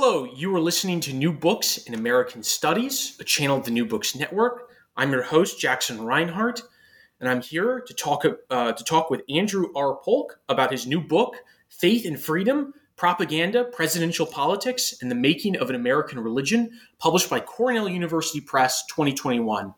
Hello, you are listening to New Books in American Studies, a channel of the New Books Network. I'm your host, Jackson Reinhart, and I'm here to talk uh, to talk with Andrew R. Polk about his new book, Faith and Freedom: Propaganda, Presidential Politics, and the Making of an American Religion, published by Cornell University Press, 2021.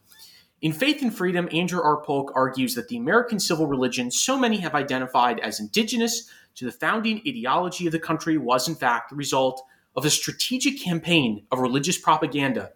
In Faith and Freedom, Andrew R. Polk argues that the American civil religion so many have identified as indigenous to the founding ideology of the country was, in fact, the result of a strategic campaign of religious propaganda.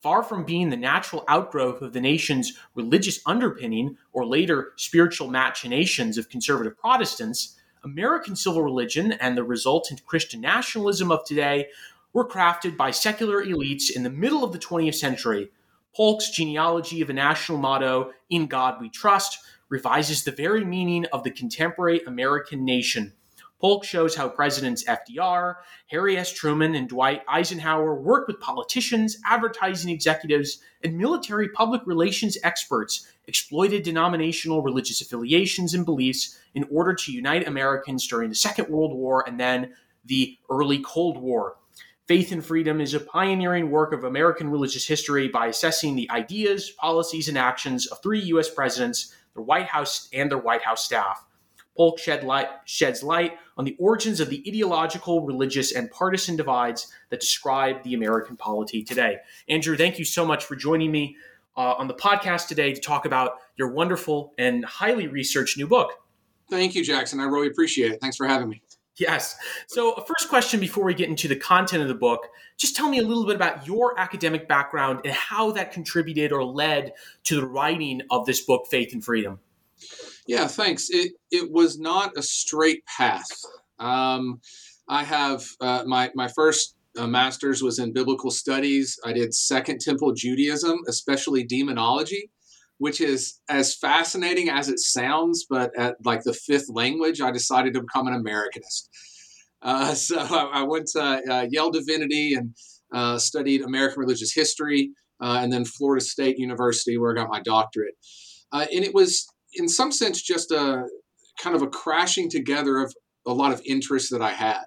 Far from being the natural outgrowth of the nation's religious underpinning or later spiritual machinations of conservative Protestants, American civil religion and the resultant Christian nationalism of today were crafted by secular elites in the middle of the 20th century. Polk's genealogy of a national motto, In God We Trust, revises the very meaning of the contemporary American nation. Polk shows how Presidents FDR, Harry S. Truman, and Dwight Eisenhower worked with politicians, advertising executives, and military public relations experts, exploited denominational religious affiliations and beliefs in order to unite Americans during the Second World War and then the early Cold War. Faith and Freedom is a pioneering work of American religious history by assessing the ideas, policies, and actions of three U.S. presidents, their White House, and their White House staff. Polk shed light, sheds light on the origins of the ideological, religious, and partisan divides that describe the American polity today. Andrew, thank you so much for joining me uh, on the podcast today to talk about your wonderful and highly researched new book. Thank you, Jackson. I really appreciate it. Thanks for having me. Yes. So, a first question before we get into the content of the book, just tell me a little bit about your academic background and how that contributed or led to the writing of this book, Faith and Freedom. Yeah, thanks. It it was not a straight path. Um, I have uh, my my first uh, master's was in biblical studies. I did Second Temple Judaism, especially demonology, which is as fascinating as it sounds. But at like the fifth language, I decided to become an Americanist. Uh, so I, I, went to uh, Yale Divinity and uh, studied American religious history, uh, and then Florida State University, where I got my doctorate. and it was in some sense just a kind of a crashing together of a lot of interests that I had.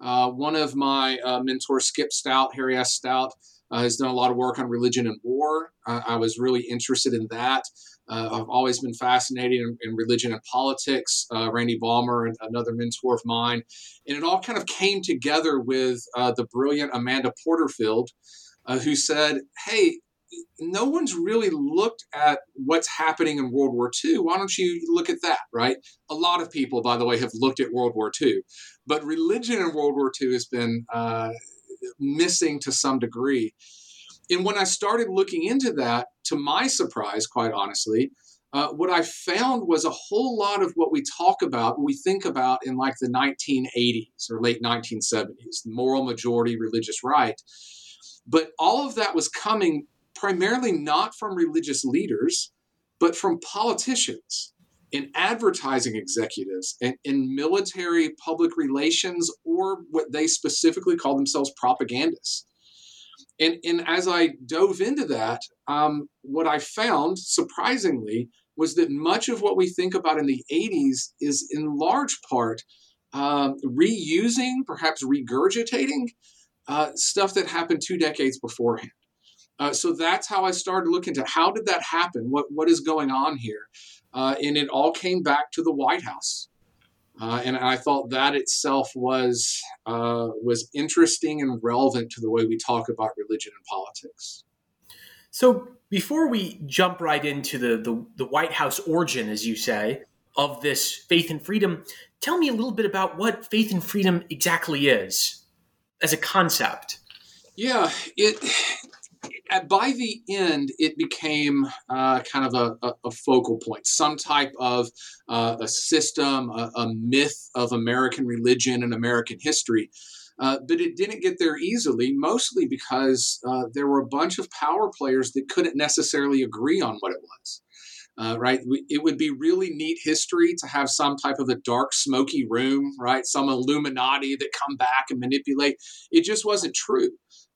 Uh, one of my uh, mentors, Skip Stout, Harry S. Stout, uh, has done a lot of work on religion and war. I was really interested in that. Uh, I've always been fascinated in, in religion and politics. Uh, Randy Balmer, another mentor of mine, and it all kind of came together with uh, the brilliant Amanda Porterfield, who said, "Hey, no one's really looked at what's happening in World War II. Why don't you look at that, right? A lot of people, by the way, have looked at World War II, but religion in World War II has been uh, missing to some degree. And when I started looking into that, to my surprise, quite honestly, uh, what I found was a whole lot of what we talk about, we think about in like the 1980s or late 1970s, moral majority, religious right. But all of that was coming primarily not from religious leaders, but from politicians and advertising executives and in military public relations or what they specifically call themselves propagandists. And, and as I dove into that, um, what I found surprisingly was that much of what we think about in the 80s is in large part um, reusing, perhaps regurgitating uh, stuff that happened two decades beforehand. Uh, so that's how I started looking to how did that happen? What what is going on here? Uh, and it all came back to the White House. Uh, and I thought that itself was uh, was interesting and relevant to the way we talk about religion and politics. So before we jump right into the, the, the White House origin, as you say, of this faith and freedom, tell me a little bit about what faith and freedom exactly is as a concept. Yeah, it by the end, it became uh, kind of a, a, a, focal point, some type of uh, a system, a, a, myth of American religion and American history. Uh, but it didn't get there easily, mostly because uh, there were a bunch of power players that couldn't necessarily agree on what it was. Uh, right? It would be really neat history to have some type of a dark, smoky room, right? Some Illuminati that come back and manipulate. It just wasn't true.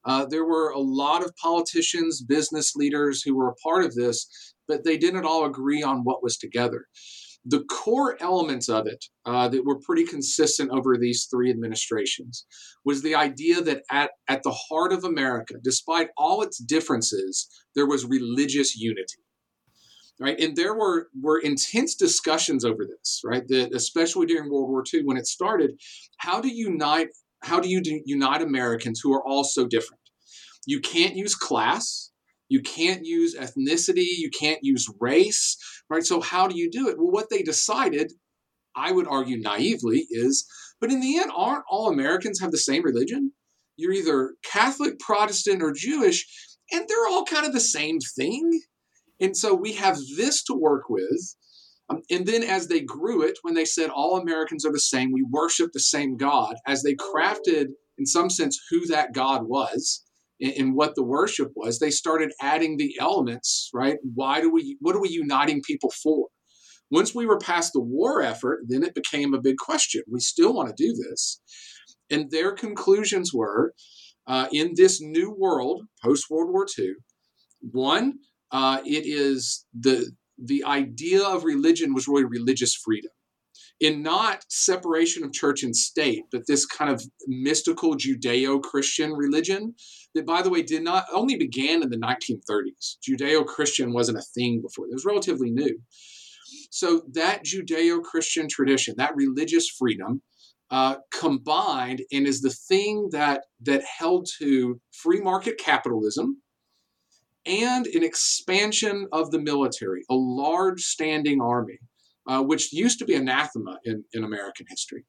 Uh, there were a lot of politicians, business leaders who were a part of this, but they didn't all agree on what was together. The core elements of it uh, that were pretty consistent over these three administrations was the idea that at, at the heart of America, despite all its differences, there was religious unity right? And there were were intense discussions over this, right? That especially during World War II when it started, how do you unite how do you unite Americans who are all so different? You can't use class. You can't use ethnicity. You can't use race, right? So, how do you do it? Well, what they decided, I would argue naively, is but in the end, aren't all Americans have the same religion? You're either Catholic, Protestant, or Jewish, and they're all kind of the same thing. And so we have this to work with. Um, and then as they grew it, when they said all Americans are the same, we worship the same God, as they crafted, in some sense, who that God was and, what the worship was, they started adding the elements, right? Why do we, what are we uniting people for? Once we were past the war effort, then it became a big question. We still want to do this. And their conclusions were uh, in this new world, post World War II, one, uh, it is the the idea of religion was really religious freedom in not separation of church and state, but this kind of mystical Judeo Christian religion that, by the way, did not only began in the 1930s. Judeo Christian wasn't a thing before, it was relatively new. So, that Judeo Christian tradition, that religious freedom, uh, combined and is the thing that, that held to free market capitalism and an expansion of the military, a large standing army, uh, which used to be anathema in, in American history.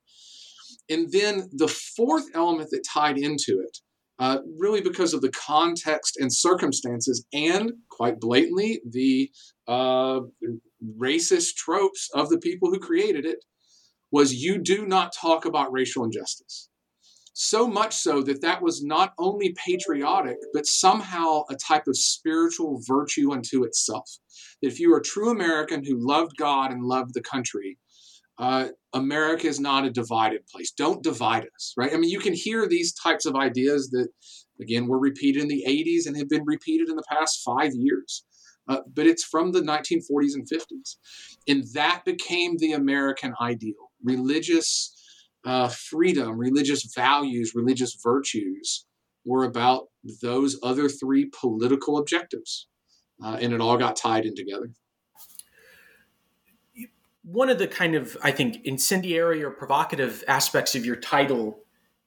And then the fourth element that tied into it, uh, really because of the context and circumstances, and quite blatantly, the uh, racist tropes of the people who created it, was you do not talk about racial injustice so much so that that was not only patriotic, but somehow a type of spiritual virtue unto itself. That if you are a true American who loved God and loved the country, uh, America is not a divided place. Don't divide us, right? I mean, you can hear these types of ideas that, again, were repeated in the 80s and have been repeated in the past five years. Uh, but it's from the 1940s and 50s. And that became the American ideal religious uh, freedom, religious values, religious virtues were about those other three political objectives. Uh, and it all got tied in together. One of the kind of, I think, incendiary or provocative aspects of your title,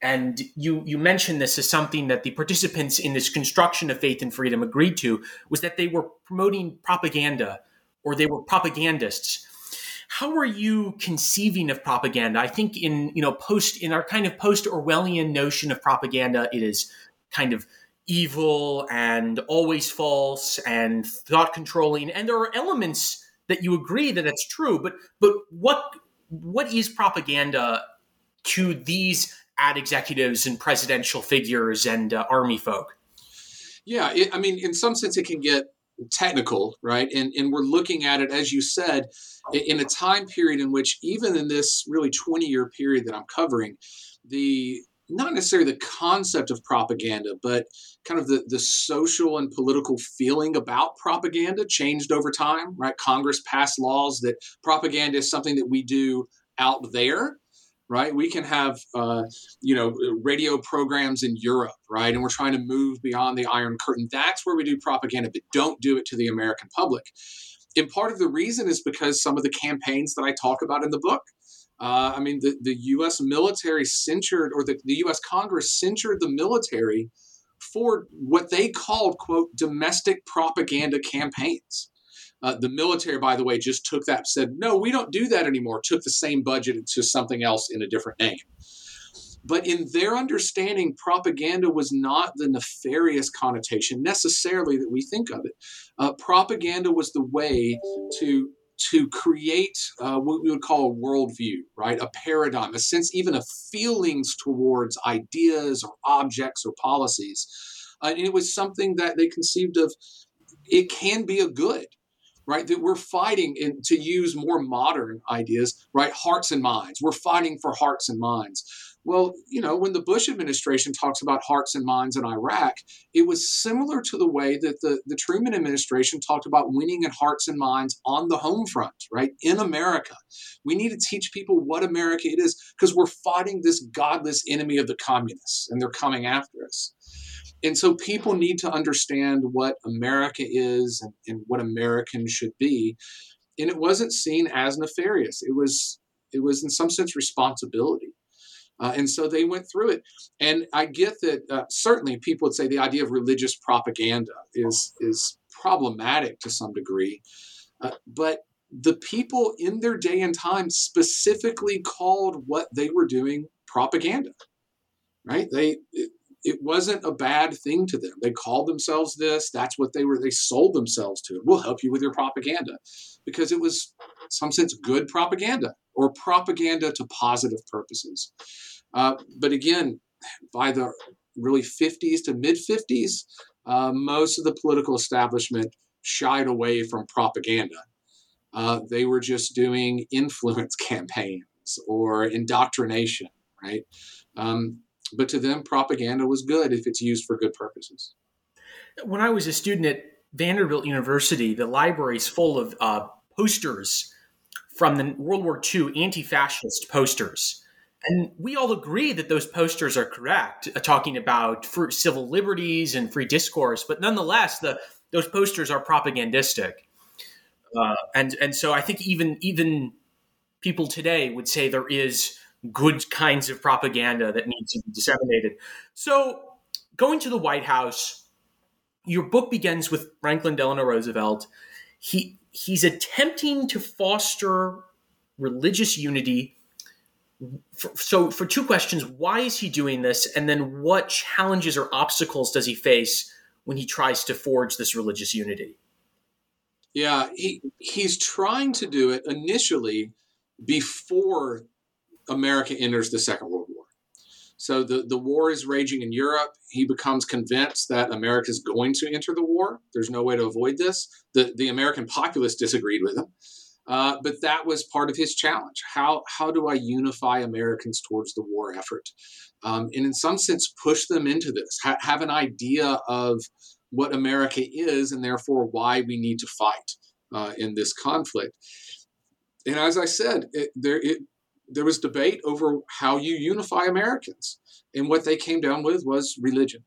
and you, you mentioned this as something that the participants in this construction of faith and freedom agreed to, was that they were promoting propaganda or they were propagandists how are you conceiving of propaganda? I think in you know post in our kind of post Orwellian notion of propaganda, it is kind of evil and always false and thought controlling, and there are elements that you agree that it's true. But but what what is propaganda to these ad executives and presidential figures and uh, army folk? Yeah, it, I mean, in some sense, it can get technical, right? And, and we're looking at it, as you said, in a time period in which, even in this really 20 year period that I'm covering, the not necessarily the concept of propaganda, but kind of the, the social and political feeling about propaganda changed over time, right? Congress passed laws that propaganda is something that we do out there right? We can have, uh, you know, radio programs in Europe, right? And we're trying to move beyond the Iron Curtain. That's where we do propaganda, but don't do it to the American public. And part of the reason is because some of the campaigns that I talk about in the book. Uh, I mean, the, the U.S. military censured, or the, the U.S. Congress censured the military for what they called, quote, domestic propaganda campaigns. Uh, the military, by the way, just took that, said, no, we don't do that anymore, took the same budget to something else in a different name. But in their understanding, propaganda was not the nefarious connotation necessarily that we think of it. Uh, propaganda was the way to to create uh, what we would call a worldview, right? A paradigm, a sense even of feelings towards ideas or objects or policies. Uh, and it was something that they conceived of. It can be a good, right? That we're fighting, in, to use more modern ideas, right? Hearts and minds. We're fighting for hearts and minds. Well, you know, when the Bush administration talks about hearts and minds in Iraq, it was similar to the way that the, the Truman administration talked about winning in hearts and minds on the home front, right? In America. We need to teach people what America it is because we're fighting this godless enemy of the communists and they're coming after us. And so people need to understand what America is and, and what Americans should be. And it wasn't seen as nefarious. It was it was in some sense responsibility. Uh, and so they went through it. And I get that uh, certainly people would say the idea of religious propaganda is, is problematic to some degree. Uh, but the people in their day and time specifically called what they were doing propaganda, right? They, it, wasn't a bad thing to them. They called themselves this. That's what they were. They sold themselves to. We'll help you with your propaganda because it was, some sense, good propaganda or propaganda to positive purposes. Uh, but again, by the really 50s to mid 50s, uh, most of the political establishment shied away from propaganda. Uh, they were just doing influence campaigns or indoctrination, right? Um, but to them, propaganda was good if it's used for good purposes. When I was a student at Vanderbilt University, the library is full of uh, posters from the World War II anti fascist posters and we all agree that those posters are correct, uh, talking about civil liberties and free discourse. But nonetheless, the those posters are propagandistic, uh, and and so I think even even people today would say there is good kinds of propaganda that needs to be disseminated. So going to the White House, your book begins with Franklin Delano Roosevelt. He he's attempting to foster religious unity for, so for two questions why is he doing this and then what challenges or obstacles does he face when he tries to forge this religious unity yeah he, he's trying to do it initially before america enters the second world war so the, the war is raging in europe he becomes convinced that america is going to enter the war there's no way to avoid this the, the american populace disagreed with him uh, but that was part of his challenge. How how do I unify Americans towards the war effort, um, and in some sense push them into this? Ha- have an idea of what America is, and therefore why we need to fight uh, in this conflict. And as I said, it, there it, there was debate over how you unify Americans, and what they came down with was religion.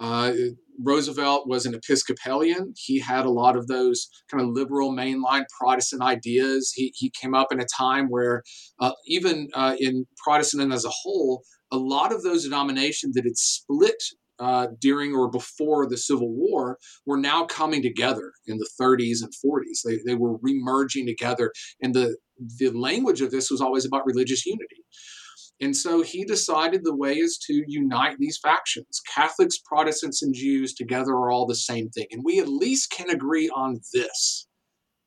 Uh, Roosevelt was an Episcopalian. He had a lot of those kind of liberal mainline Protestant ideas. He, he came up in a time where, uh, even uh, in Protestantism as a whole, a lot of those denominations that had split uh, during or before the Civil War were now coming together in the 30s and 40s. They, they were remerging together. And the, the language of this was always about religious unity. And so he decided the way is to unite these factions. Catholics, Protestants, and Jews together are all the same thing. And we at least can agree on this.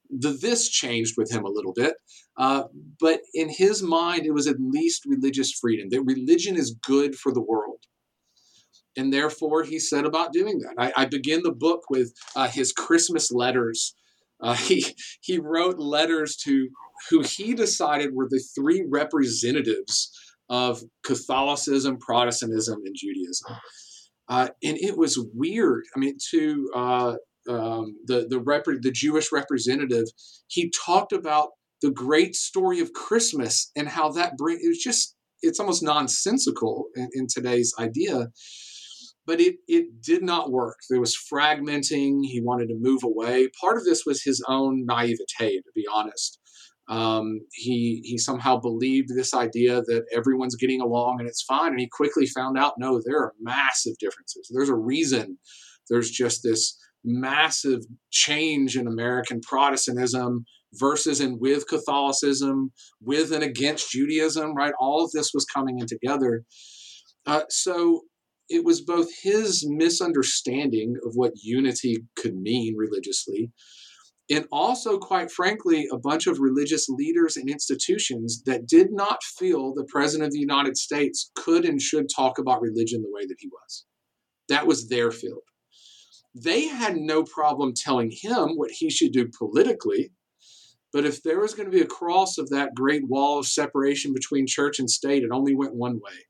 The this changed with him a little bit. Uh, but in his mind, it was at least religious freedom, that religion is good for the world. And therefore, he set about doing that. I, I begin the book with uh, his Christmas letters. Uh, he, he wrote letters to who he decided were the three representatives of Catholicism, Protestantism, and Judaism. Uh, and it was weird. I mean, to uh, um, the the, rep- the Jewish representative, he talked about the great story of Christmas and how that bring it was just it's almost nonsensical in, in today's idea. But it, it did not work. There was fragmenting. He wanted to move away. Part of this was his own naivete, to be honest. Um, he he somehow believed this idea that everyone's getting along and it's fine, and he quickly found out no, there are massive differences. There's a reason. There's just this massive change in American Protestantism versus and with Catholicism, with and against Judaism, right? All of this was coming in together. Uh, so it was both his misunderstanding of what unity could mean religiously, and also, quite frankly, a bunch of religious leaders and institutions that did not feel the President of the United States could and should talk about religion the way that he was. That was their field. They had no problem telling him what he should do politically. But if there was going to be a cross of that great wall of separation between church and state, it only went one way.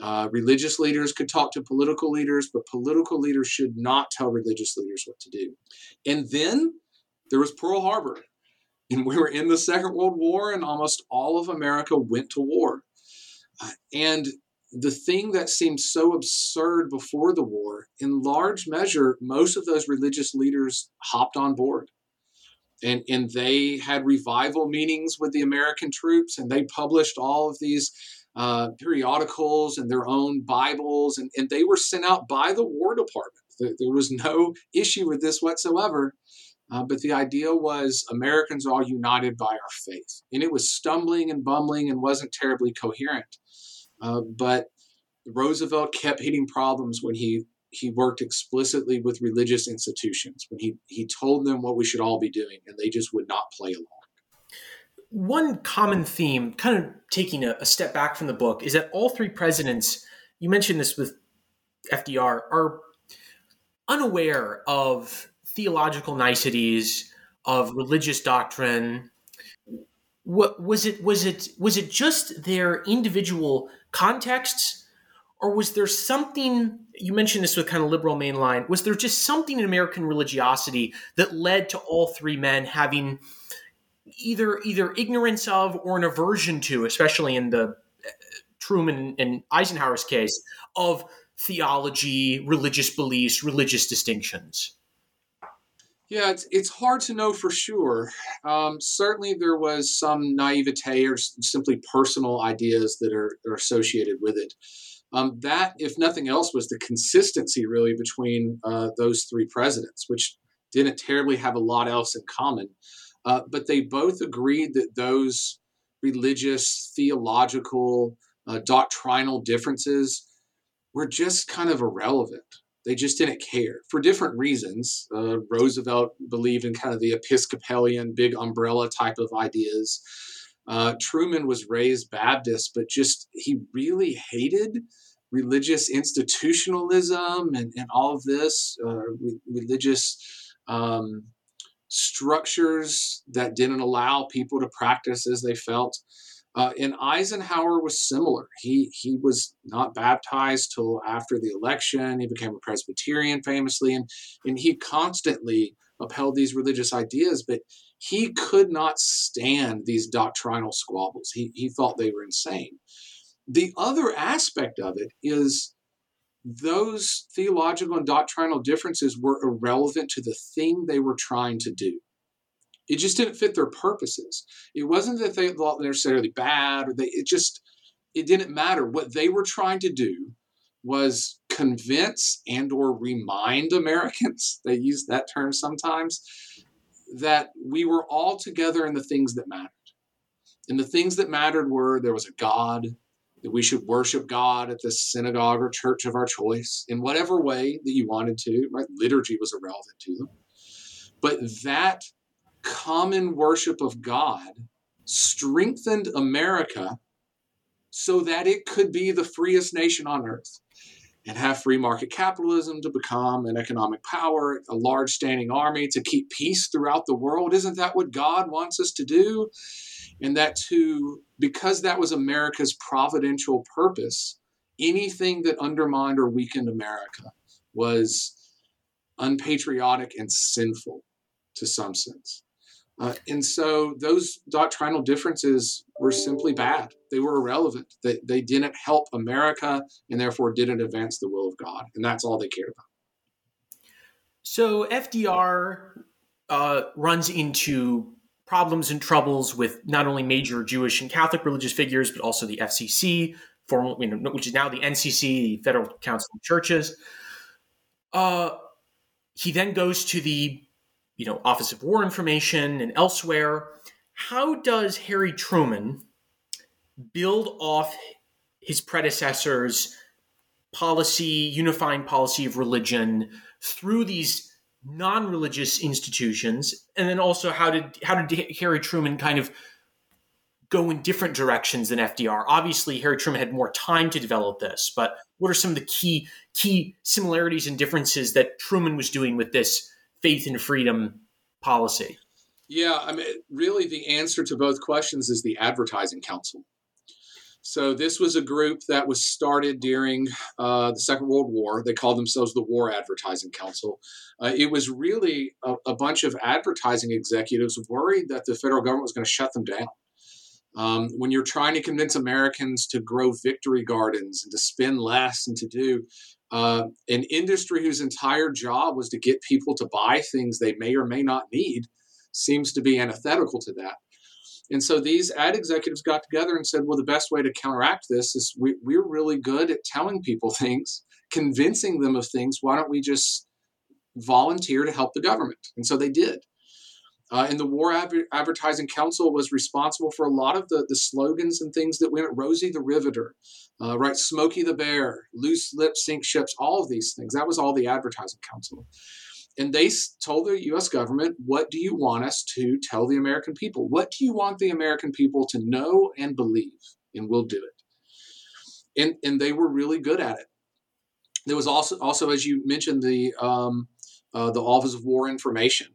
Uh, religious leaders could talk to political leaders, but political leaders should not tell religious leaders what to do. And then there was Pearl Harbor. And we were in the Second World War, and almost all of America went to war. Uh, and the thing that seemed so absurd before the war, in large measure, most of those religious leaders hopped on board. And, and they had revival meetings with the American troops, and they published all of these uh, periodicals and their own Bibles, and, and they were sent out by the War Department. There, there was no issue with this whatsoever. Uh, but the idea was Americans all united by our faith. And it was stumbling and bumbling and wasn't terribly coherent. Uh, but Roosevelt kept hitting problems when he, he worked explicitly with religious institutions, when he, he told them what we should all be doing, and they just would not play along. One common theme, kind of taking a, a step back from the book, is that all three presidents, you mentioned this with FDR, are unaware of theological niceties of religious doctrine. What was it was it was it just their individual contexts or was there something you mentioned this with kind of liberal mainline was there just something in american religiosity that led to all three men having either either ignorance of or an aversion to especially in the uh, truman and eisenhower's case of theology religious beliefs religious distinctions yeah, it's, it's hard to know for sure. Um, certainly, there was some naivete or simply personal ideas that are, are associated with it. Um, that, if nothing else, was the consistency really between uh, those three presidents, which didn't terribly have a lot else in common. Uh, but they both agreed that those religious, theological, uh, doctrinal differences were just kind of irrelevant. They just didn't care for different reasons. Uh, Roosevelt believed in kind of the Episcopalian big umbrella type of ideas. Uh, Truman was raised Baptist, but just he really hated religious institutionalism and, and all of this, uh, re- religious um, structures that didn't allow people to practice as they felt. Uh, and Eisenhower was similar. He he was not baptized till after the election. He became a Presbyterian famously, and and he constantly upheld these religious ideas, but he could not stand these doctrinal squabbles. He he thought they were insane. The other aspect of it is those theological and doctrinal differences were irrelevant to the thing they were trying to do. It just didn't fit their purposes. It wasn't that they thought necessarily bad or they it just it didn't matter. What they were trying to do was convince and or remind Americans, they use that term sometimes, that we were all together in the things that mattered. And the things that mattered were there was a God, that we should worship God at the synagogue or church of our choice in whatever way that you wanted to, right? Liturgy was irrelevant to them. But that common worship of God strengthened America so that it could be the freest nation on earth and have free market capitalism to become an economic power, a large standing army to keep peace throughout the world. Isn't that what God wants us to do? And that to, because that was America's providential purpose, anything that undermined or weakened America was unpatriotic and sinful to some sense. Uh, and so those doctrinal differences were simply bad. They were irrelevant. They, they didn't help America and therefore didn't advance the will of God. And that's all they cared about. So FDR uh, runs into problems and troubles with not only major Jewish and Catholic religious figures, but also the FCC, you know, which is now the NCC, the Federal Council of Churches. Uh, he then goes to the you know, Office of War Information and elsewhere. How does Harry Truman build off his predecessors' policy, unifying policy of religion through these non-religious institutions and then also how did how did Harry Truman kind of go in different directions than FDR obviously Harry Truman had more time to develop this but what are some of the key key similarities and differences that Truman was doing with this faith and freedom policy? Yeah I mean really the answer to both questions is the advertising council so this was a group that was started during uh, the Second World War. They called themselves the War Advertising Council. Uh, it was really a, a, bunch of advertising executives worried that the federal government was going to shut them down. Um, when you're trying to convince Americans to grow victory gardens and to spend less and to do uh, an industry whose entire job was to get people to buy things they may or may not need, seems to be antithetical to that. And so these ad executives got together and said, well, the best way to counteract this is we, we're really good at telling people things, convincing them of things. Why don't we just volunteer to help the government? And so they did. Uh, and the War Adver- Advertising Council was responsible for a lot of the, the slogans and things that went Rosie the Riveter, uh, right? Smokey the Bear, Loose Lips Sink Ships, all of these things. That was all the Advertising Council and they told the US government, What do you want us to tell the American people? What do you want the American people to know and believe? And we'll do it. And, and they were really good at it. There was also, also as you mentioned, the, um, uh, the Office of War Information.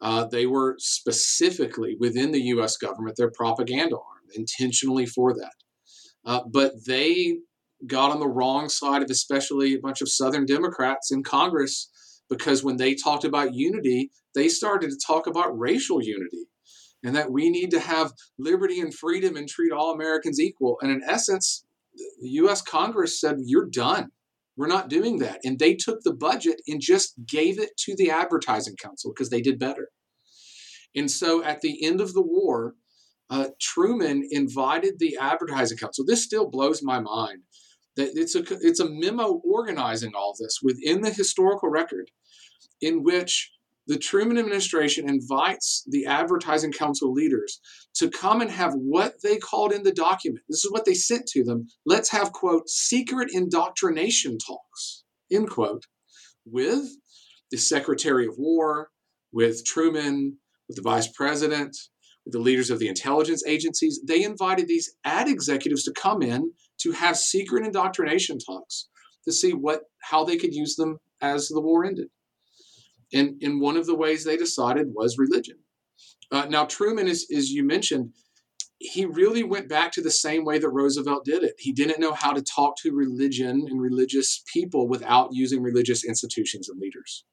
Uh, they were specifically within the US government, their propaganda arm, intentionally for that. Uh, but they got on the wrong side of especially a bunch of Southern Democrats in Congress because when they talked about unity, they started to talk about racial unity and that we need to have liberty and freedom and treat all Americans equal. And in essence, the US Congress said, You're done. We're not doing that. And they took the budget and just gave it to the Advertising Council because they did better. And so at the end of the war, uh, Truman invited the Advertising Council. This still blows my mind that it's a it's a memo organizing all this within the historical record, in which the Truman administration invites the Advertising Council leaders to come and have what they called in the document. This is what they sent to them. Let's have quote secret indoctrination talks end quote with the Secretary of War, with Truman, with the Vice President, with the leaders of the intelligence agencies. They invited these ad executives to come in to have secret indoctrination talks to see what how they could use them as the war ended. And, and one of the ways they decided was religion. Uh, now, Truman, is, as you mentioned, he really went back to the same way that Roosevelt did it. He didn't know how to talk to religion and religious people without using religious institutions and leaders.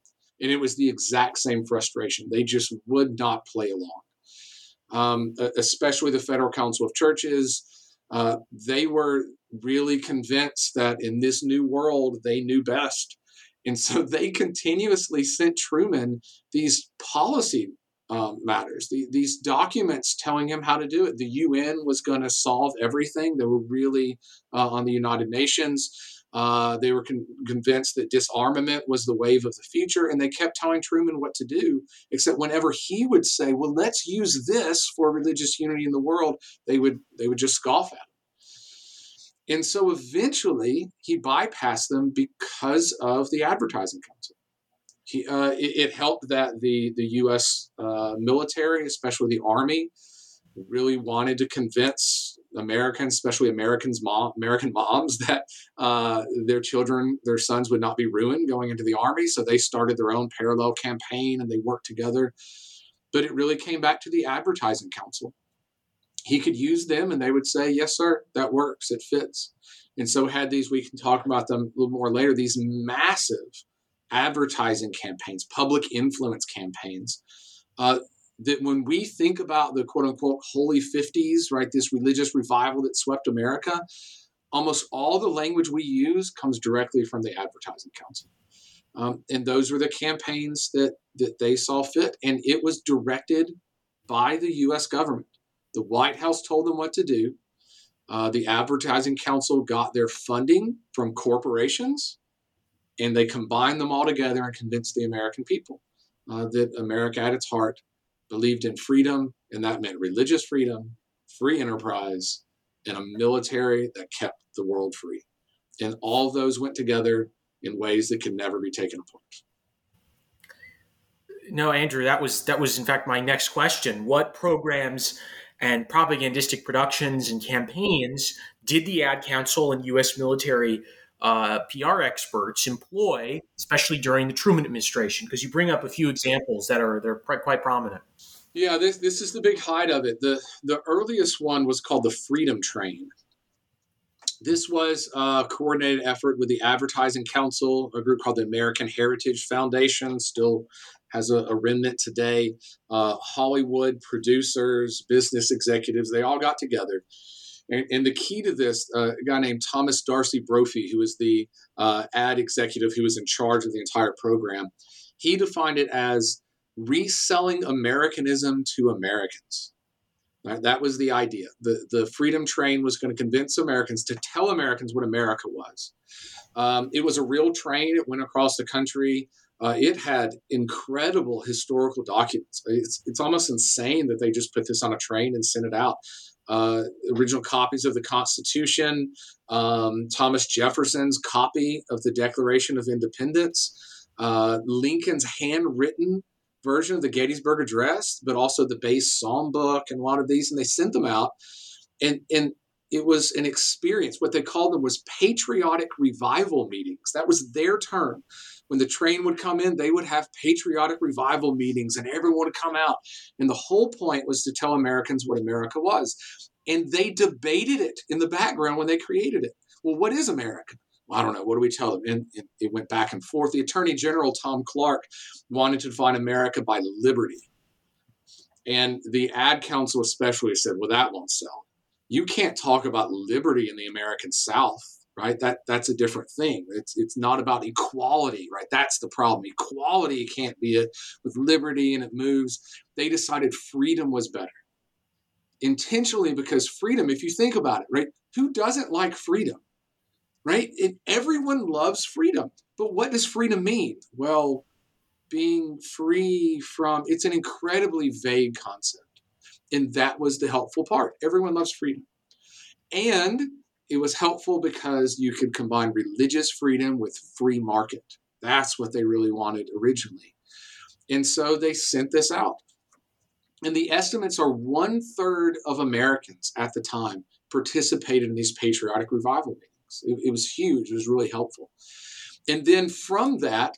And it was the exact same frustration. They just would not play along, um, especially the Federal Council of Churches. Uh, they were really convinced that in this new world, they knew best. And so they continuously sent Truman these policy um, matters, the, these documents telling him how to do it. The UN was going to solve everything. They were really uh, on the United Nations. Uh, they were con- convinced that disarmament was the wave of the future, and they kept telling Truman what to do. Except whenever he would say, "Well, let's use this for religious unity in the world," they would they would just scoff at him. And so eventually he bypassed them because of the Advertising Council. He, uh, it, it, helped that the, the U.S. Uh, military, especially the Army, really wanted to convince Americans, especially Americans, mom, American moms, that uh, their children, their sons would not be ruined going into the Army. So they started their own parallel campaign and they worked together. But it really came back to the Advertising Council he could use them and they would say, yes, sir, that works, it fits. And so had these, we can talk about them a little more later, these massive advertising campaigns, public influence campaigns. Uh, that when we think about the quote unquote holy 50s, right, this religious revival that swept America, almost all the language we use comes directly from the Advertising Council. Um, and those were the campaigns that, that they saw fit. And it was directed by the US government. The White House told them what to do. Uh, the Advertising Council got their funding from corporations and they combined them all together and convinced the American people. uh, that America at its heart believed in freedom, and that meant religious freedom, free enterprise, and a military that kept the world free. And all those went together in ways that could never be taken apart. No, Andrew, that was that was in fact my next question. What programs and propagandistic productions and campaigns did the Ad Council and U.S. military uh, PR experts employ, especially during the Truman administration? Because you bring up a few examples that are they're quite, prominent. Yeah, this this is the big height of it. the The earliest one was called the Freedom Train. This was a coordinated effort with the Advertising Council, a group called the American Heritage Foundation, still has a, a remnant today. Uh, Hollywood producers, business executives, they all got together. And, and the key to this, uh, a guy named Thomas D'Arcy Brophy, who was the uh, ad executive who was in charge of the entire program, he defined it as reselling Americanism to Americans. Right? That was the idea. The, the Freedom Train was going to convince Americans to tell Americans what America was. Um, it was a real train. It went across the country. Uh, it had incredible historical documents. It's, it's almost insane that they just put this on a train and sent it out. Uh, original copies of the Constitution, um, Thomas Jefferson's copy of the Declaration of Independence, uh, Lincoln's handwritten version of the Gettysburg Address, but also the Bay Psalm Book and a lot of these, and they sent them out. And, and it was an experience. What they called them was patriotic revival meetings. That was their term. When the train would come in, they would have patriotic revival meetings and everyone would come out. And the whole point was to tell Americans what America was. And they debated it in the background when they created it. Well, what is America? Well, I don't know. What do we tell them? And, and it went back and forth. The Attorney General, Tom Clark, wanted to define America by liberty. And the Ad Council especially said, well, that won't sell. You can't talk about liberty in the American South right? That that's a different thing. It's it's not about equality, right? That's the problem. Equality can't be it with liberty and it moves. They decided freedom was better. Intentionally because freedom, if you think about it, right? Who doesn't like freedom? Right? It, everyone loves freedom. But what does freedom mean? Well, being free from it's an incredibly vague concept. And that was the helpful part. Everyone loves freedom. And it was helpful because you could combine religious freedom with free market. That's what they really wanted originally. And so they sent this out. And the estimates are one third of Americans at the time participated in these patriotic revival meetings. It, it was huge, it was really helpful. And then from that,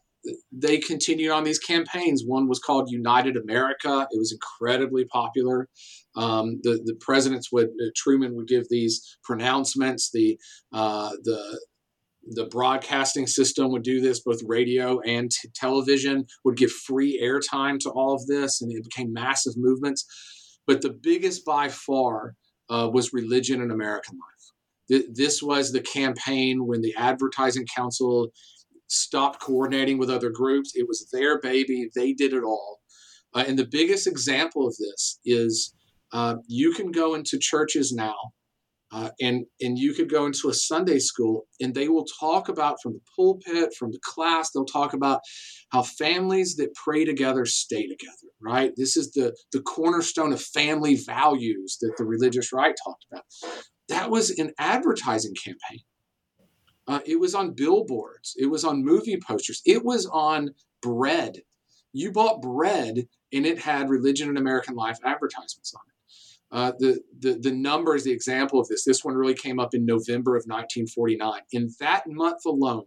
they continued on these campaigns. One was called United America. It was incredibly popular. Um, the the presidents would uh, Truman would give these pronouncements. The uh, the the broadcasting system would do this, both radio and t- television would give free airtime to all of this, and it became massive movements. But the biggest by far uh, was religion in American life. Th- this was the campaign when the Advertising Council stopped coordinating with other groups. It was their baby. They did it all. Uh, and the biggest example of this is uh, you can go into churches now uh, and, and you could go into a Sunday school and they will talk about from the pulpit, from the class, they'll talk about how families that pray together stay together, right? This is the, the cornerstone of family values that the religious right talked about. That was an advertising campaign. Uh, it was on billboards. It was on movie posters. It was on bread. You bought bread and it had religion and American life advertisements on it. Uh, the, the, the number is the example of this. This one really came up in November of 1949. In that month alone,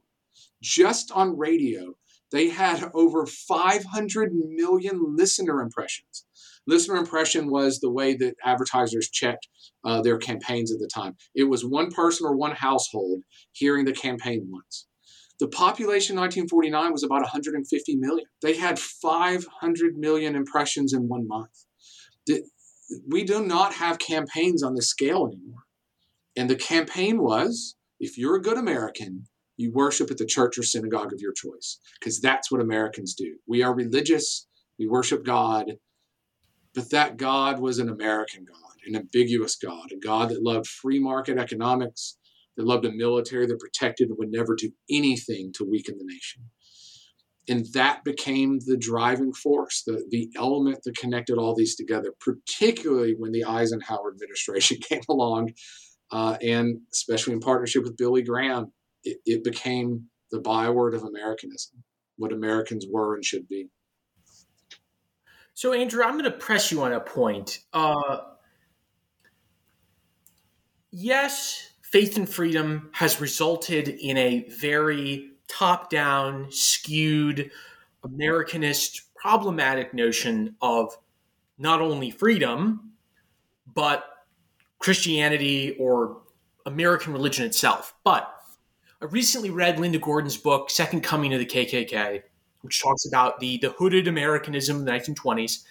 just on radio, they had over 500 million listener impressions. Listener impression was the way that advertisers checked uh, their campaigns at the time. It was one person or one household hearing the campaign once. The population in 1949 was about 150 million. They had 500 million impressions in one month. We do not have campaigns on this scale anymore. And the campaign was if you're a good American, you worship at the church or synagogue of your choice, because that's what Americans do. We are religious, we worship God, but that God was an American God, an ambiguous God, a God that loved free market economics, that loved a military that protected and would never do anything to weaken the nation. and that became the driving force, the, the element that connected all these together, particularly when the Eisenhower administration came along, uh, and especially in partnership with Billy Graham, it, it became the byword of Americanism, what Americans were and should be. So, Andrew, I'm going to press you on a point. Uh, yes, faith and freedom has resulted in a very top down, skewed, Americanist, problematic notion of not only freedom, but Christianity or American religion itself. But I recently read Linda Gordon's book, Second Coming of the KKK, which talks about the, the hooded Americanism of the 1920s.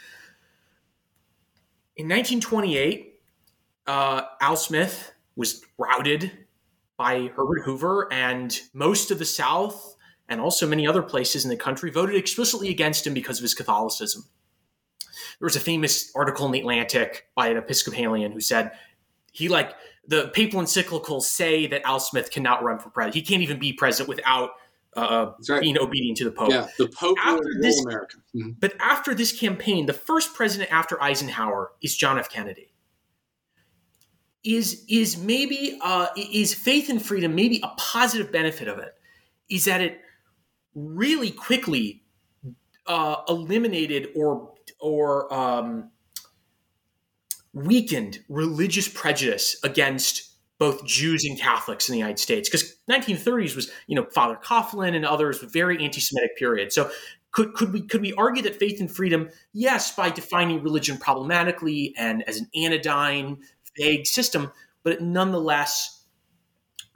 In 1928, uh, Al Smith was routed by Herbert Hoover, and most of the South and also many other places in the country voted explicitly against him because of his Catholicism. There was a famous article in the Atlantic by an Episcopalian who said he like the papal encyclicals say that Al Smith cannot run for president. He can't even be president without uh, right. being obedient to the Pope. Yeah, the Pope after this, America. Mm-hmm. But after this campaign, the first president after Eisenhower is John F. Kennedy is is maybe uh, is faith and freedom maybe a positive benefit of it is that it really quickly uh, eliminated or or um, weakened religious prejudice against both Jews and Catholics in the United States because 1930s was you know Father Coughlin and others very anti-Semitic period so could, could we could we argue that faith and freedom yes by defining religion problematically and as an anodyne vague system, but it nonetheless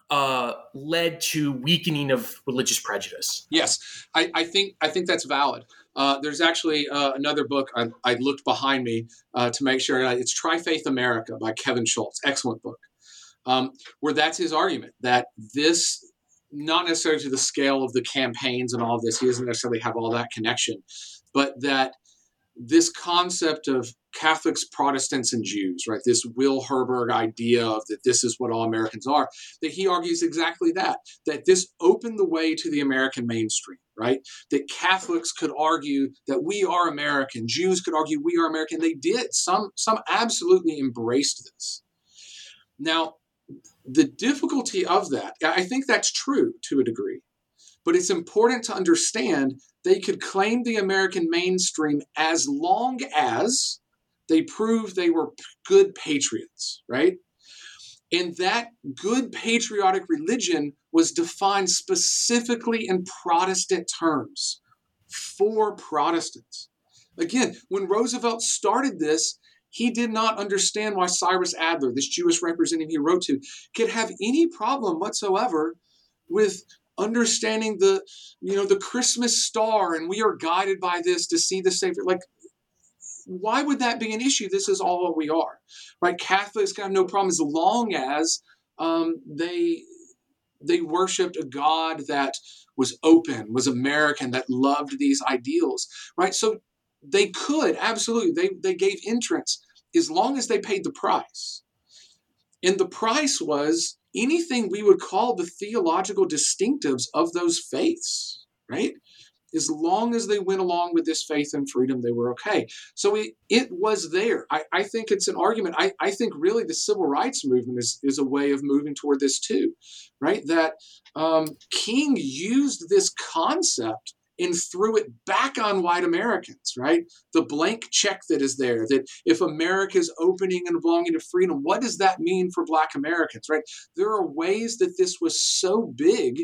uh, led to weakening of religious prejudice. Yes, I, I think I think that's valid. Uh, there's actually uh, another book I, I, looked behind me uh, to make sure it's Tri-Faith America by Kevin Schultz. Excellent book, um, where that's his argument that this, not necessarily to the scale of the campaigns and all of this, he doesn't necessarily have all that connection, but that this concept of Catholics, Protestants, and Jews, right? This Will Herberg idea of that this is what all Americans are, that he argues exactly that, that this opened the way to the American mainstream, right? That Catholics could argue that we are American, Jews could argue we are American. They did. Some, some absolutely embraced this. Now, the difficulty of that, I think that's true to a degree, but it's important to understand they could claim the American mainstream as long as they proved they were good patriots, right? And that good patriotic religion was defined specifically in Protestant terms for Protestants. Again, when Roosevelt started this, he did not understand why Cyrus Adler, this Jewish representative he wrote to, could have any problem whatsoever with understanding the you know the christmas star and we are guided by this to see the savior. Like why would that be an issue? This is all we are right? Catholics can have no problem as long as um, they they worshiped a god that was open was american that loved these ideals right? So they could absolutely they, they gave entrance as long as they paid the price and the price was anything we would call the theological distinctives of those faiths, right? As long as they went along with this faith and freedom, they were okay. So it, it was there. I, I think it's an argument. I, I think really the civil rights movement is, is a way of moving toward this too, right? That um, King used this concept and threw it back on white Americans, right? The blank check that is there, that if America is opening and belonging to freedom, what does that mean for black Americans, right? There are ways that this was so big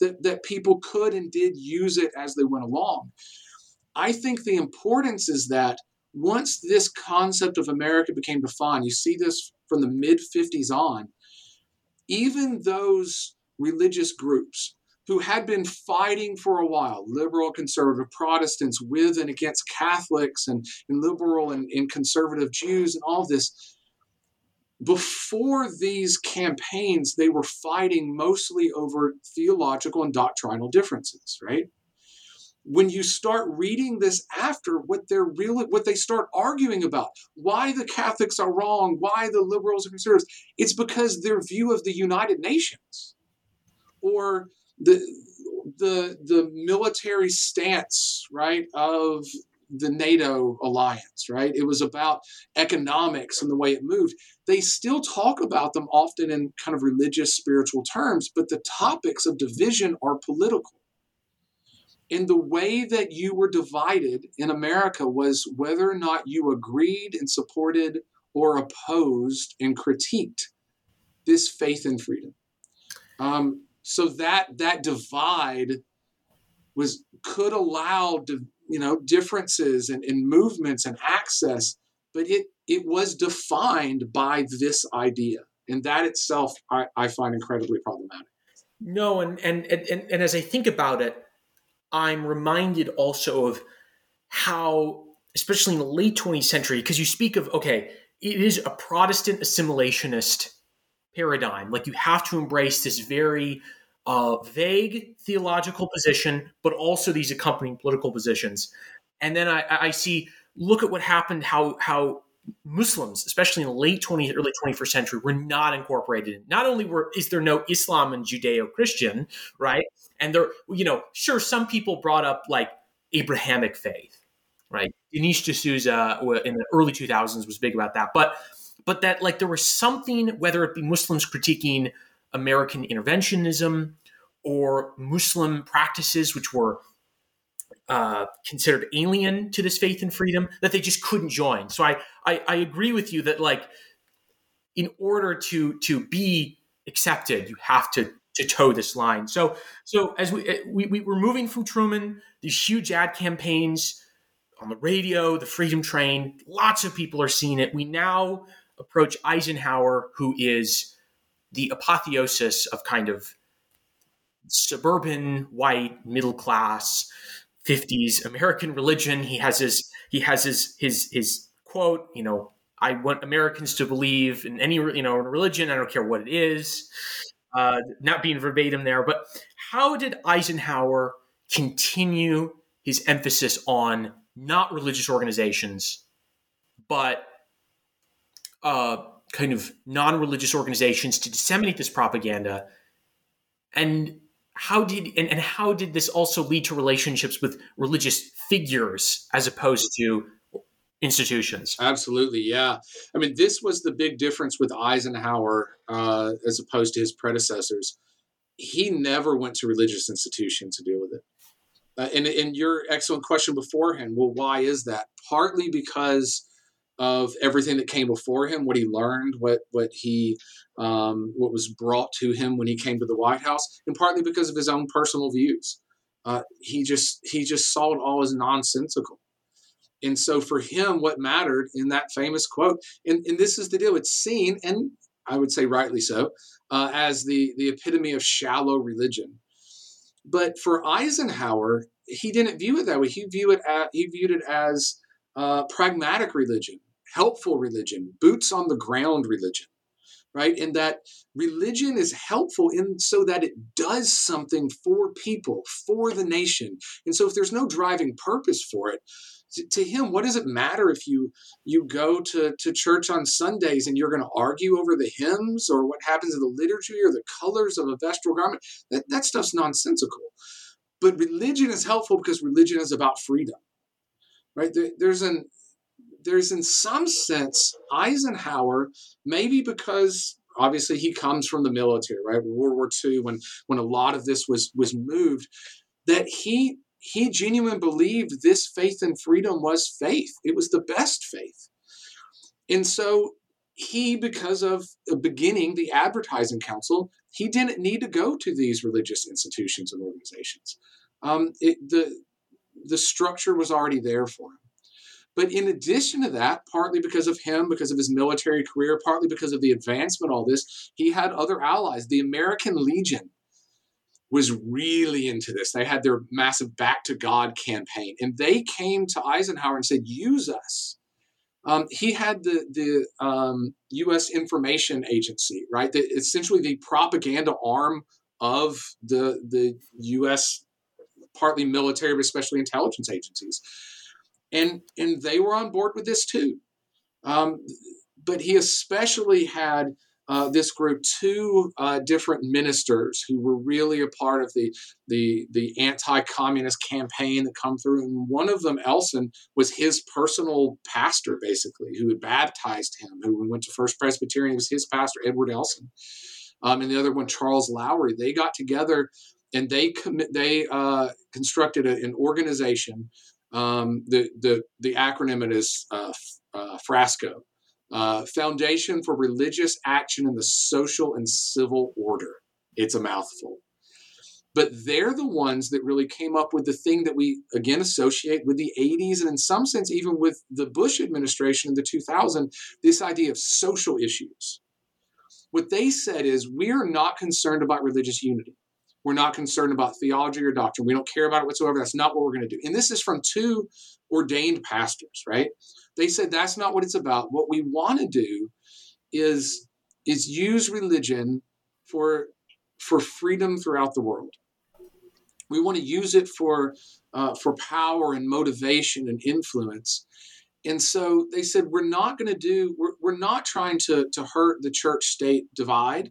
that, that people could and did use it as they went along. I think the importance is that once this concept of America became defined, you see this from the mid 50s on, even those religious groups who had been fighting for a while, liberal, conservative Protestants with and against Catholics and, and liberal and, and conservative Jews and all this. Before these campaigns, they were fighting mostly over theological and doctrinal differences, right? when you start reading this after what they're really what they start arguing about why the catholics are wrong why the liberals are conservatives it's because their view of the united nations or the the the military stance, right, of the NATO alliance, right? It was about economics and the way it moved. They still talk about them often in kind of religious, spiritual terms, but the topics of division are political. And the way that you were divided in America was whether or not you agreed and supported or opposed and critiqued this faith and freedom. Um, so that that divide was could allow you know differences and, movements and access but it it was defined by this idea. And that itself i, I find incredibly problematic. No and, and and and as i think about it i'm reminded also of how especially in the late 20th century because you speak of okay it is a protestant assimilationist paradigm like you have to embrace this very a vague theological position, but also these accompanying political positions. And then I, I see, look at what happened, how how Muslims, especially in the late 20th, early 21st century, were not incorporated. Not only were is there no Islam and Judeo-Christian, right? And there, you know, sure, some people brought up like Abrahamic faith, right? Dinesh D'Souza uh, in the early 2000s was big about that, but but that like there was something, whether it be Muslims critiquing American interventionism or Muslim practices, which were uh, considered alien to this faith and freedom, that they just couldn't join. So I, I, I agree with you that like in order to to be accepted, you have to to toe this line. So so as we, we we were moving from Truman, these huge ad campaigns on the radio, the Freedom Train, lots of people are seeing it. We now approach Eisenhower, who is the apotheosis of kind of suburban white middle class 50s American religion. He has his he has his his his quote, you know, I want Americans to believe in any you know religion. I don't care what it is. Uh, not being verbatim there, but how did Eisenhower continue his emphasis on not religious organizations, but uh, kind of non-religious organizations to disseminate this propaganda. And how did and, and how did this also lead to relationships with religious figures as opposed to institutions? Absolutely yeah. I mean this was the big difference with eisenhower uh, as opposed to his predecessors. He never went to religious institutions to deal with it. Uh, and, and your excellent question beforehand well why is that? Partly because of everything that came before him, what he learned, what what he um, what was brought to him when he came to the White House, and partly because of his own personal views. Uh, he just he just saw it all as nonsensical. And so for him, what mattered in that famous quote, and, and this is the deal, it's seen, and I would say rightly so, uh, as the, the epitome of shallow religion. But for Eisenhower, he didn't view it that way. He viewed it as, he viewed it as uh, pragmatic religion, helpful religion, boots on the ground religion, right? And that religion is helpful in so that it does something for people, for the nation. And so if there's no driving purpose for it, to, him, what does it matter if you you go to, to church on Sundays and you're going to argue over the hymns or what happens in the liturgy or the colors of a vestal garment? That, that stuff's nonsensical. But religion is helpful because religion is about freedom right? There, there's an there's in some sense Eisenhower, maybe because obviously he comes from the military, right? World War II, when when a lot of this was was moved, that he he genuinely believed this faith and freedom was faith. It was the best faith. And so he, because of the beginning, the advertising council, he didn't need to go to these religious institutions and organizations. Um, it, the the structure was already there for him. But in addition to that, partly because of him, because of his military career, partly because of the advancement, all this, he had other allies. The American Legion was really into this. They had their massive Back to God campaign, and they came to Eisenhower and said, "Use us." Um, he had the the um, U.S. Information Agency, right? The, essentially the propaganda arm of the the U.S partly military, but especially intelligence agencies. And, and they were on board with this too. Um, but he especially had uh, this group two uh, different ministers who were really a part of the the the anti-communist campaign that come through. And one of them, Elson, was his personal pastor, basically, who had baptized him. Who went to First Presbyterian was his pastor, Edward Elson. Um, and the other one, Charles Lowry. They got together and they commit. They uh, constructed a, an organization. Um, the the the acronym it is uh, uh, Frasco uh, Foundation for Religious Action in the Social and Civil Order. It's a mouthful. But they're the ones that really came up with the thing that we again associate with the 80s and in some sense even with the Bush administration in the 2000s, this idea of social issues. What they said is we are not concerned about religious unity. We're not concerned about theology or doctrine. We don't care about it whatsoever. That's not what we're going to do. And this is from two ordained pastors, right? They said that's not what it's about. What we want to do is is use religion for for freedom throughout the world. We want to use it for uh, for power and motivation and influence. And so they said we're not going to do we're, we're not trying to to hurt the church state divide.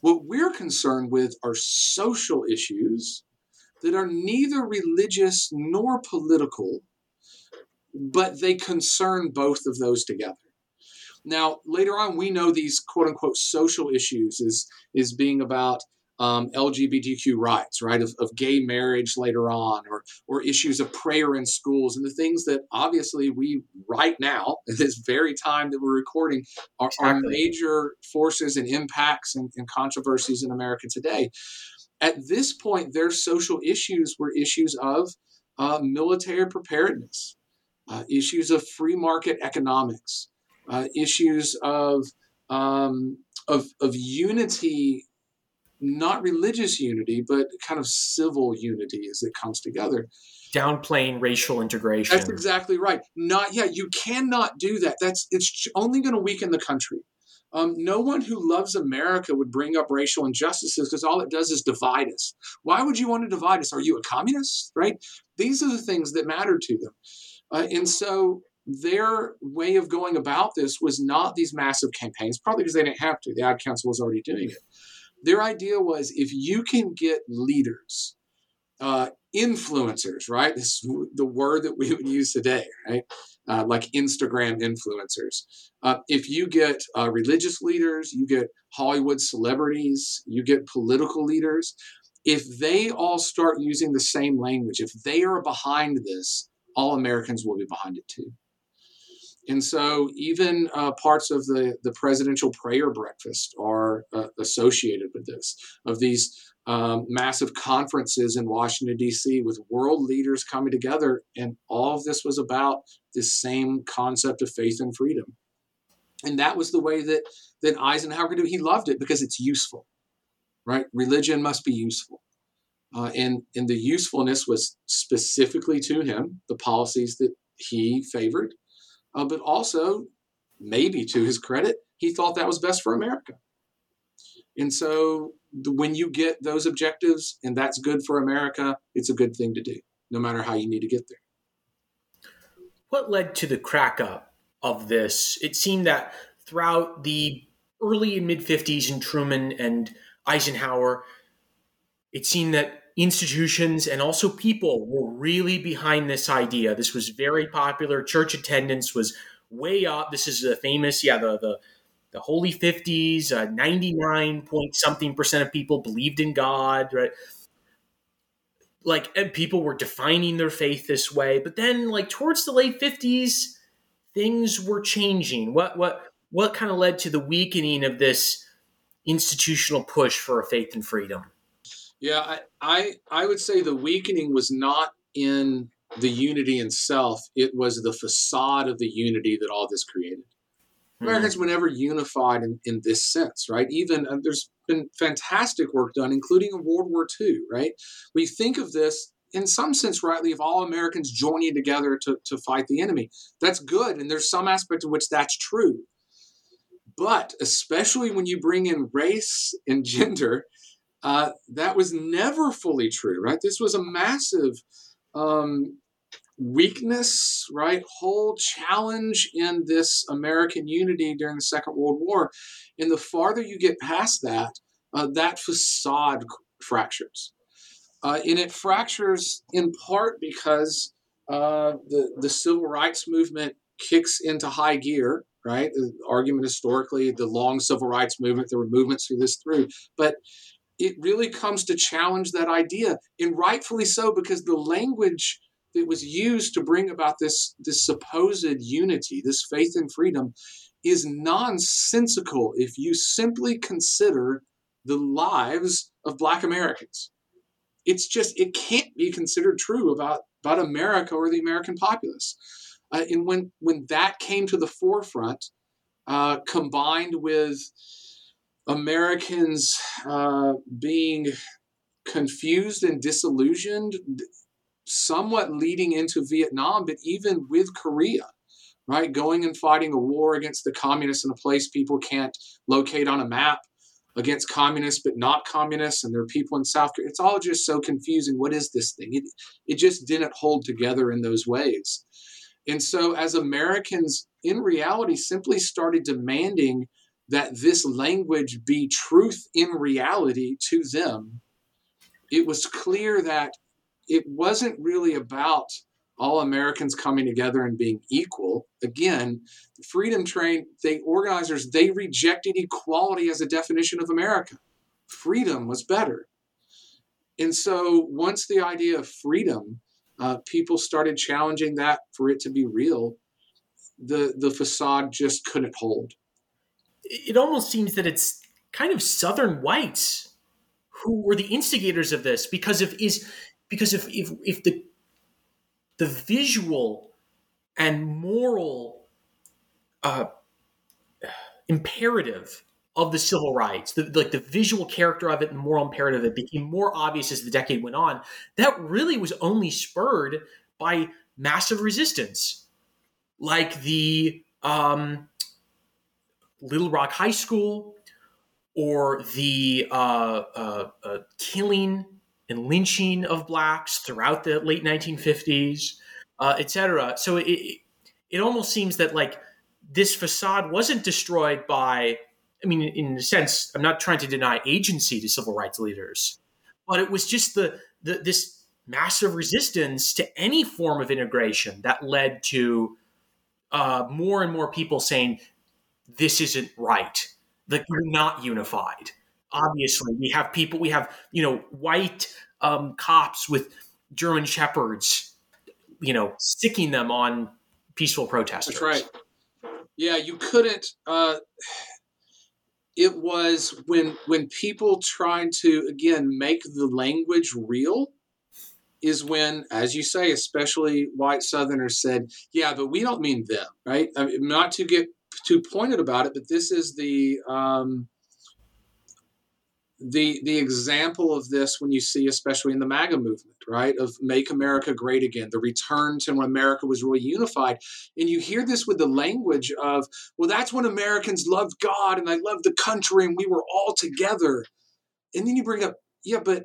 What we're concerned with are social issues that are neither religious nor political, but they concern both of those together. Now, later on, we know these quote unquote social issues is, is being about um, LGBTQ rights, right, of, of gay marriage later on, or, or issues of prayer in schools, and the things that obviously we, right now, at this very time that we're recording, are, exactly. are major forces and impacts and, and controversies in America today. At this point, their social issues were issues of uh, military preparedness, uh, issues of free market economics, uh, issues of, um, of, of unity, not religious unity, but kind of civil unity as it comes together. Downplaying racial integration. That's exactly right. Not yeah, you cannot do that. That's it's only going to weaken the country. Um, no one who loves America would bring up racial injustices because all it does is divide us. Why would you want to divide us? Are you a communist? Right? These are the things that matter to them. Uh, and so their way of going about this was not these massive campaigns, probably because they didn't have to. The Ad Council was already doing it. Their idea was if you can get leaders, uh, influencers, right? This is the word that we would use today, right? Uh, like Instagram influencers. Uh, if you get uh, religious leaders, you get Hollywood celebrities, you get political leaders, if they all start using the same language, if they are behind this, all Americans will be behind it too. And so, even uh, parts of the, the presidential prayer breakfast are uh, associated with this, of these um, massive conferences in Washington, D.C., with world leaders coming together. And all of this was about this same concept of faith and freedom. And that was the way that, that Eisenhower did. He loved it because it's useful, right? Religion must be useful. Uh, and, and the usefulness was specifically to him, the policies that he favored, uh, but also, maybe to his credit, he thought that was best for America. And so the, when you get those objectives and that's good for America, it's a good thing to do, no matter how you need to get there. What led to the crack up of this? It seemed that throughout the early and mid 50s in Truman and Eisenhower, it seemed that institutions and also people were really behind this idea. This was very popular. Church attendance was way up. This is the famous, yeah, the the, the Holy Fifties. Uh, Ninety nine point something percent of people believed in God. Right. Like and people were defining their faith this way, but then like towards the late fifties, things were changing. What what what kind of led to the weakening of this institutional push for a faith and freedom? Yeah, I, I, I would say the weakening was not in the unity itself; it was the facade of the unity that all this created. Mm-hmm. Americans were never unified in, in this sense, right? Even uh, there's been fantastic work done, including in World War II, right? We think of this in some sense rightly of all Americans joining together to, to fight the enemy. That's good, and there's some aspect of which that's true. But especially when you bring in race and gender, uh, that was never fully true, right? This was a massive um, weakness, right? Whole challenge in this American unity during the Second World War. And the farther you get past that, uh, that facade fractures. Uh, and it fractures in part because uh, the, the civil rights movement kicks into high gear, right? The argument historically, the long civil rights movement, there were movements through this through. But it really comes to challenge that idea, and rightfully so, because the language that was used to bring about this, this supposed unity, this faith and freedom, is nonsensical if you simply consider the lives of Black Americans. It's just, it can't be considered true about, about America or the American populace. Uh, and when, when that came to the forefront, uh, combined with Americans uh, being confused and disillusioned, somewhat leading into Vietnam, but even with Korea, right? Going and fighting a war against the communists in a place people can't locate on a map, against communists but not communists, and there are people in South Korea. It's all just so confusing. What is this thing? It, it just didn't hold together in those ways. And so, as Americans in reality simply started demanding that this language be truth in reality to them, it was clear that it wasn't really about all Americans coming together and being equal. Again, the Freedom Train, they organizers, they rejected equality as a definition of America. Freedom was better. And so once the idea of freedom, uh, people started challenging that for it to be real, the, the facade just couldn't hold. It almost seems that it's kind of Southern whites who were the instigators of this because of is because if if if the the visual and moral uh, imperative of the civil rights, the, like the visual character of it and moral imperative, it became more obvious as the decade went on. That really was only spurred by massive resistance, like the um, Little Rock High School or the uh, uh, uh killing and lynching of blacks throughout the late 1950s, uh, etc. So it, it almost seems that like this facade wasn't destroyed by, I mean, in a sense, I'm not trying to deny agency to civil rights leaders, but it was just the, the this massive resistance to any form of integration that led to uh, more and more people saying this isn't right. Like we're not unified. Obviously we have people we have you know white um, cops with german shepherds you know sticking them on peaceful protesters. that's right. Yeah you couldn't uh, it was when when people trying to again make the language real is when as you say especially white southerners said yeah but we don't mean them right? I mean, not to get too pointed about it but this is the um, the the example of this when you see especially in the MAGA movement, right, of make America great again, the return to when America was really unified, and you hear this with the language of, well, that's when Americans loved God and I loved the country and we were all together, and then you bring up, yeah, but,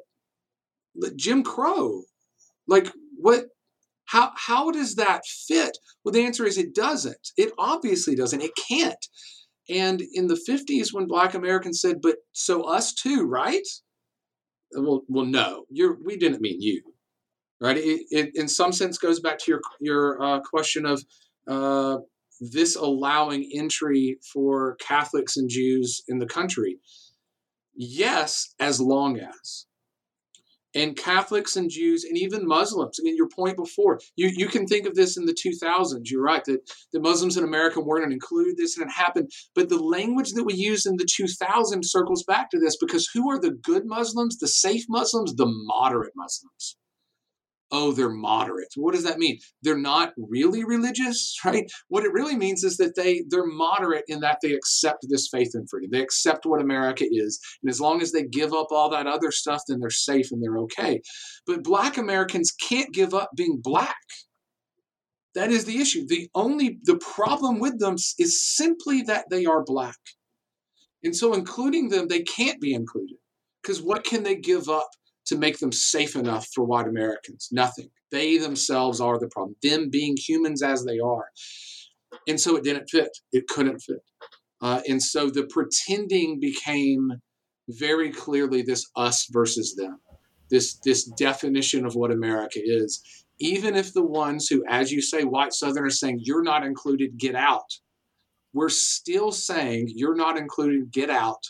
but Jim Crow, like what? How how does that fit? Well, the answer is it doesn't. It obviously doesn't. It can't and in the 50s, when Black Americans said, "But so us too, right?" Well, well, no, you're. We didn't mean you, right? It, it in some sense goes back to your your uh, question of uh, this allowing entry for Catholics and Jews in the country. Yes, as long as and Catholics and Jews and even Muslims. I mean, your point before, you, you can think of this in the 2000s. You're right that the Muslims in America weren't included this and it happened. But the language that we use in the 2000s circles back to this because who are the good Muslims, the safe Muslims, the moderate Muslims? Oh, they're moderate. What does that mean? They're not really religious, right? What it really means is that they they're moderate in that they accept this faith and freedom. They accept what America is, and as long as they give up all that other stuff, then they're safe and they're okay. But Black Americans can't give up being black. That is the issue. The only the problem with them is simply that they are black. And so including them, they can't be included. Because what can they give up to make them safe enough for white Americans. Nothing. They themselves are the problem, them being humans as they are. And so it didn't fit. It couldn't fit. Uh, and so the pretending became very clearly this us versus them, this, this definition of what America is. Even if the ones who, as you say, white Southerners saying, you're not included, get out, we're still saying, you're not included, get out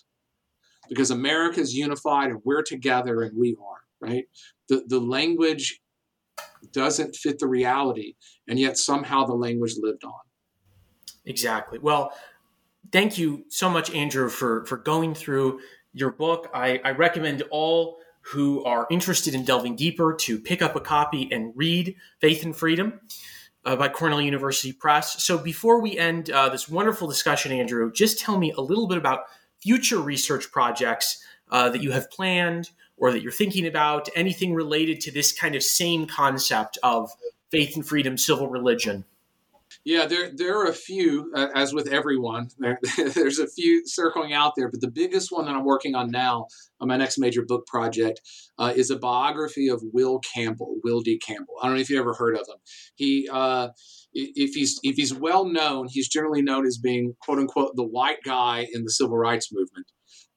because America is unified and we're together and we are, right? The, the language doesn't fit the reality, and yet somehow the language lived on. Exactly. Well, thank you so much, Andrew, for, for going through your book. I, I recommend all who are interested in delving deeper to pick up a copy and read Faith and Freedom. Uh, by Cornell University Press. So, before we end uh, this wonderful discussion, Andrew, just tell me a little bit about future research projects uh, that you have planned or that you're thinking about, anything related to this kind of same concept of faith and freedom, civil religion? Yeah, there there are a few, uh, as with everyone. There, there's a few circling out there, but the biggest one that I'm working on now on my next major book project uh, is a biography of Will Campbell, Will D. Campbell. I don't know if you ever heard of him. He uh, if he's if he's well known, he's generally known as being quote unquote the white guy in the civil rights movement.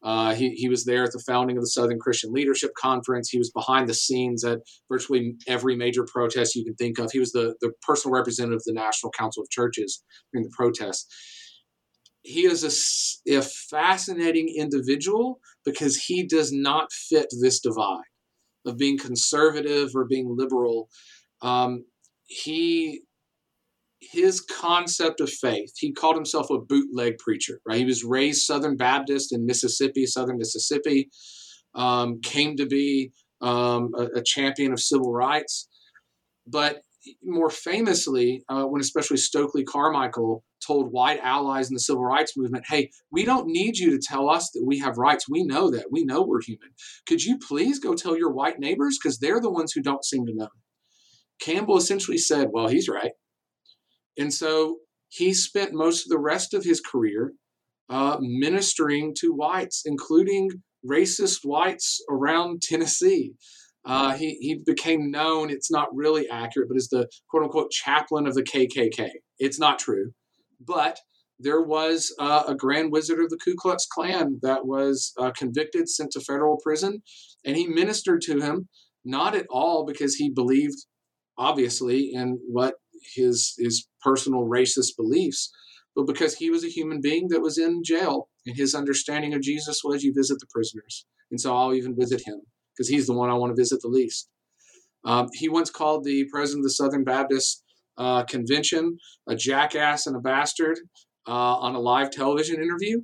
Uh, he, he was there at the founding of the Southern Christian Leadership Conference. He was behind the scenes at virtually every major protest you can think of. He was the, the personal representative of the National Council of Churches during the protests. He is a, a fascinating individual because he does not fit this divide of being conservative or being liberal. Um, he his concept of faith, he called himself a bootleg preacher, right? He was raised Southern Baptist in Mississippi, Southern Mississippi, um, came to be um, a, a, champion of civil rights. But more famously, uh, when especially Stokely Carmichael told white allies in the civil rights movement, hey, we don't need you to tell us that we have rights. We know that. We know we're human. Could you please go tell your white neighbors? Because they're the ones who don't seem to know. Campbell essentially said, well, he's right. And so he spent most of the rest of his career uh, ministering to whites, including racist whites around Tennessee. Uh, he, he became known, it's not really accurate, but as the quote unquote chaplain of the KKK. It's not true. But there was uh, a grand wizard of the Ku Klux Klan that was uh, convicted, sent to federal prison, and he ministered to him, not at all because he believed, obviously, in what his his personal racist beliefs, but because he was a human being that was in jail, and his understanding of Jesus was you visit the prisoners, and so I'll even visit him because he's the one I want to visit the least. Um, he once called the president of the Southern Baptist uh, Convention a jackass and a bastard uh, on a live television interview,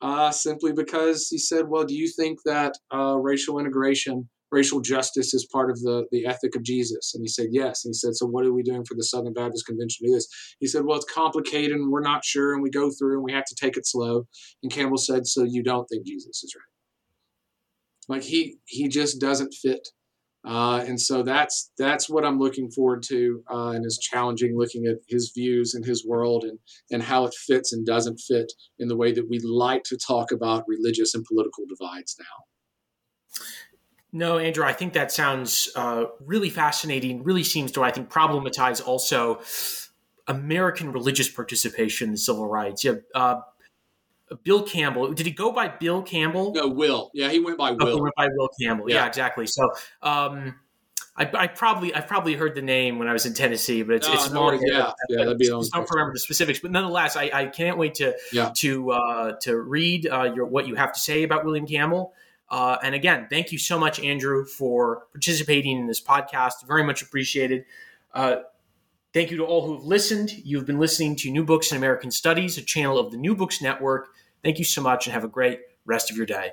uh, simply because he said, "Well, do you think that uh, racial integration?" Racial justice is part of the, the ethic of Jesus? And he said, yes. And he said, so what are we doing for the Southern Baptist Convention to do this? He said, well, it's complicated and we're not sure and we go through and we have to take it slow. And Campbell said, so you don't think Jesus is right? Like he he just doesn't fit. Uh, and so that's that's what I'm looking forward to, uh, and is challenging looking at his views and his world and and how it fits and doesn't fit in the way that we like to talk about religious and political divides now. No, Andrew, I think that sounds uh, really fascinating. Really seems to, I think, problematize also American religious participation in civil rights. Yeah, uh, Bill Campbell. Did he go by Bill Campbell? No, Will. Yeah, he went by Will. Oh, he went by Will Campbell. Yeah, yeah exactly. So, um, I, I, probably I probably heard the name when I was in Tennessee, but it's, no, it's no, Yeah, yeah, that'd be. I don't remember the specifics, but nonetheless, I, I can't wait to yeah. to uh, to read uh, your what you have to say about William Campbell. Uh, and again, thank you so much, Andrew, for participating in this podcast. Very much appreciated. Uh, thank you to all who have listened. You've been listening to New Books in American Studies, a channel of the New Books Network. Thank you so much and have a great rest of your day.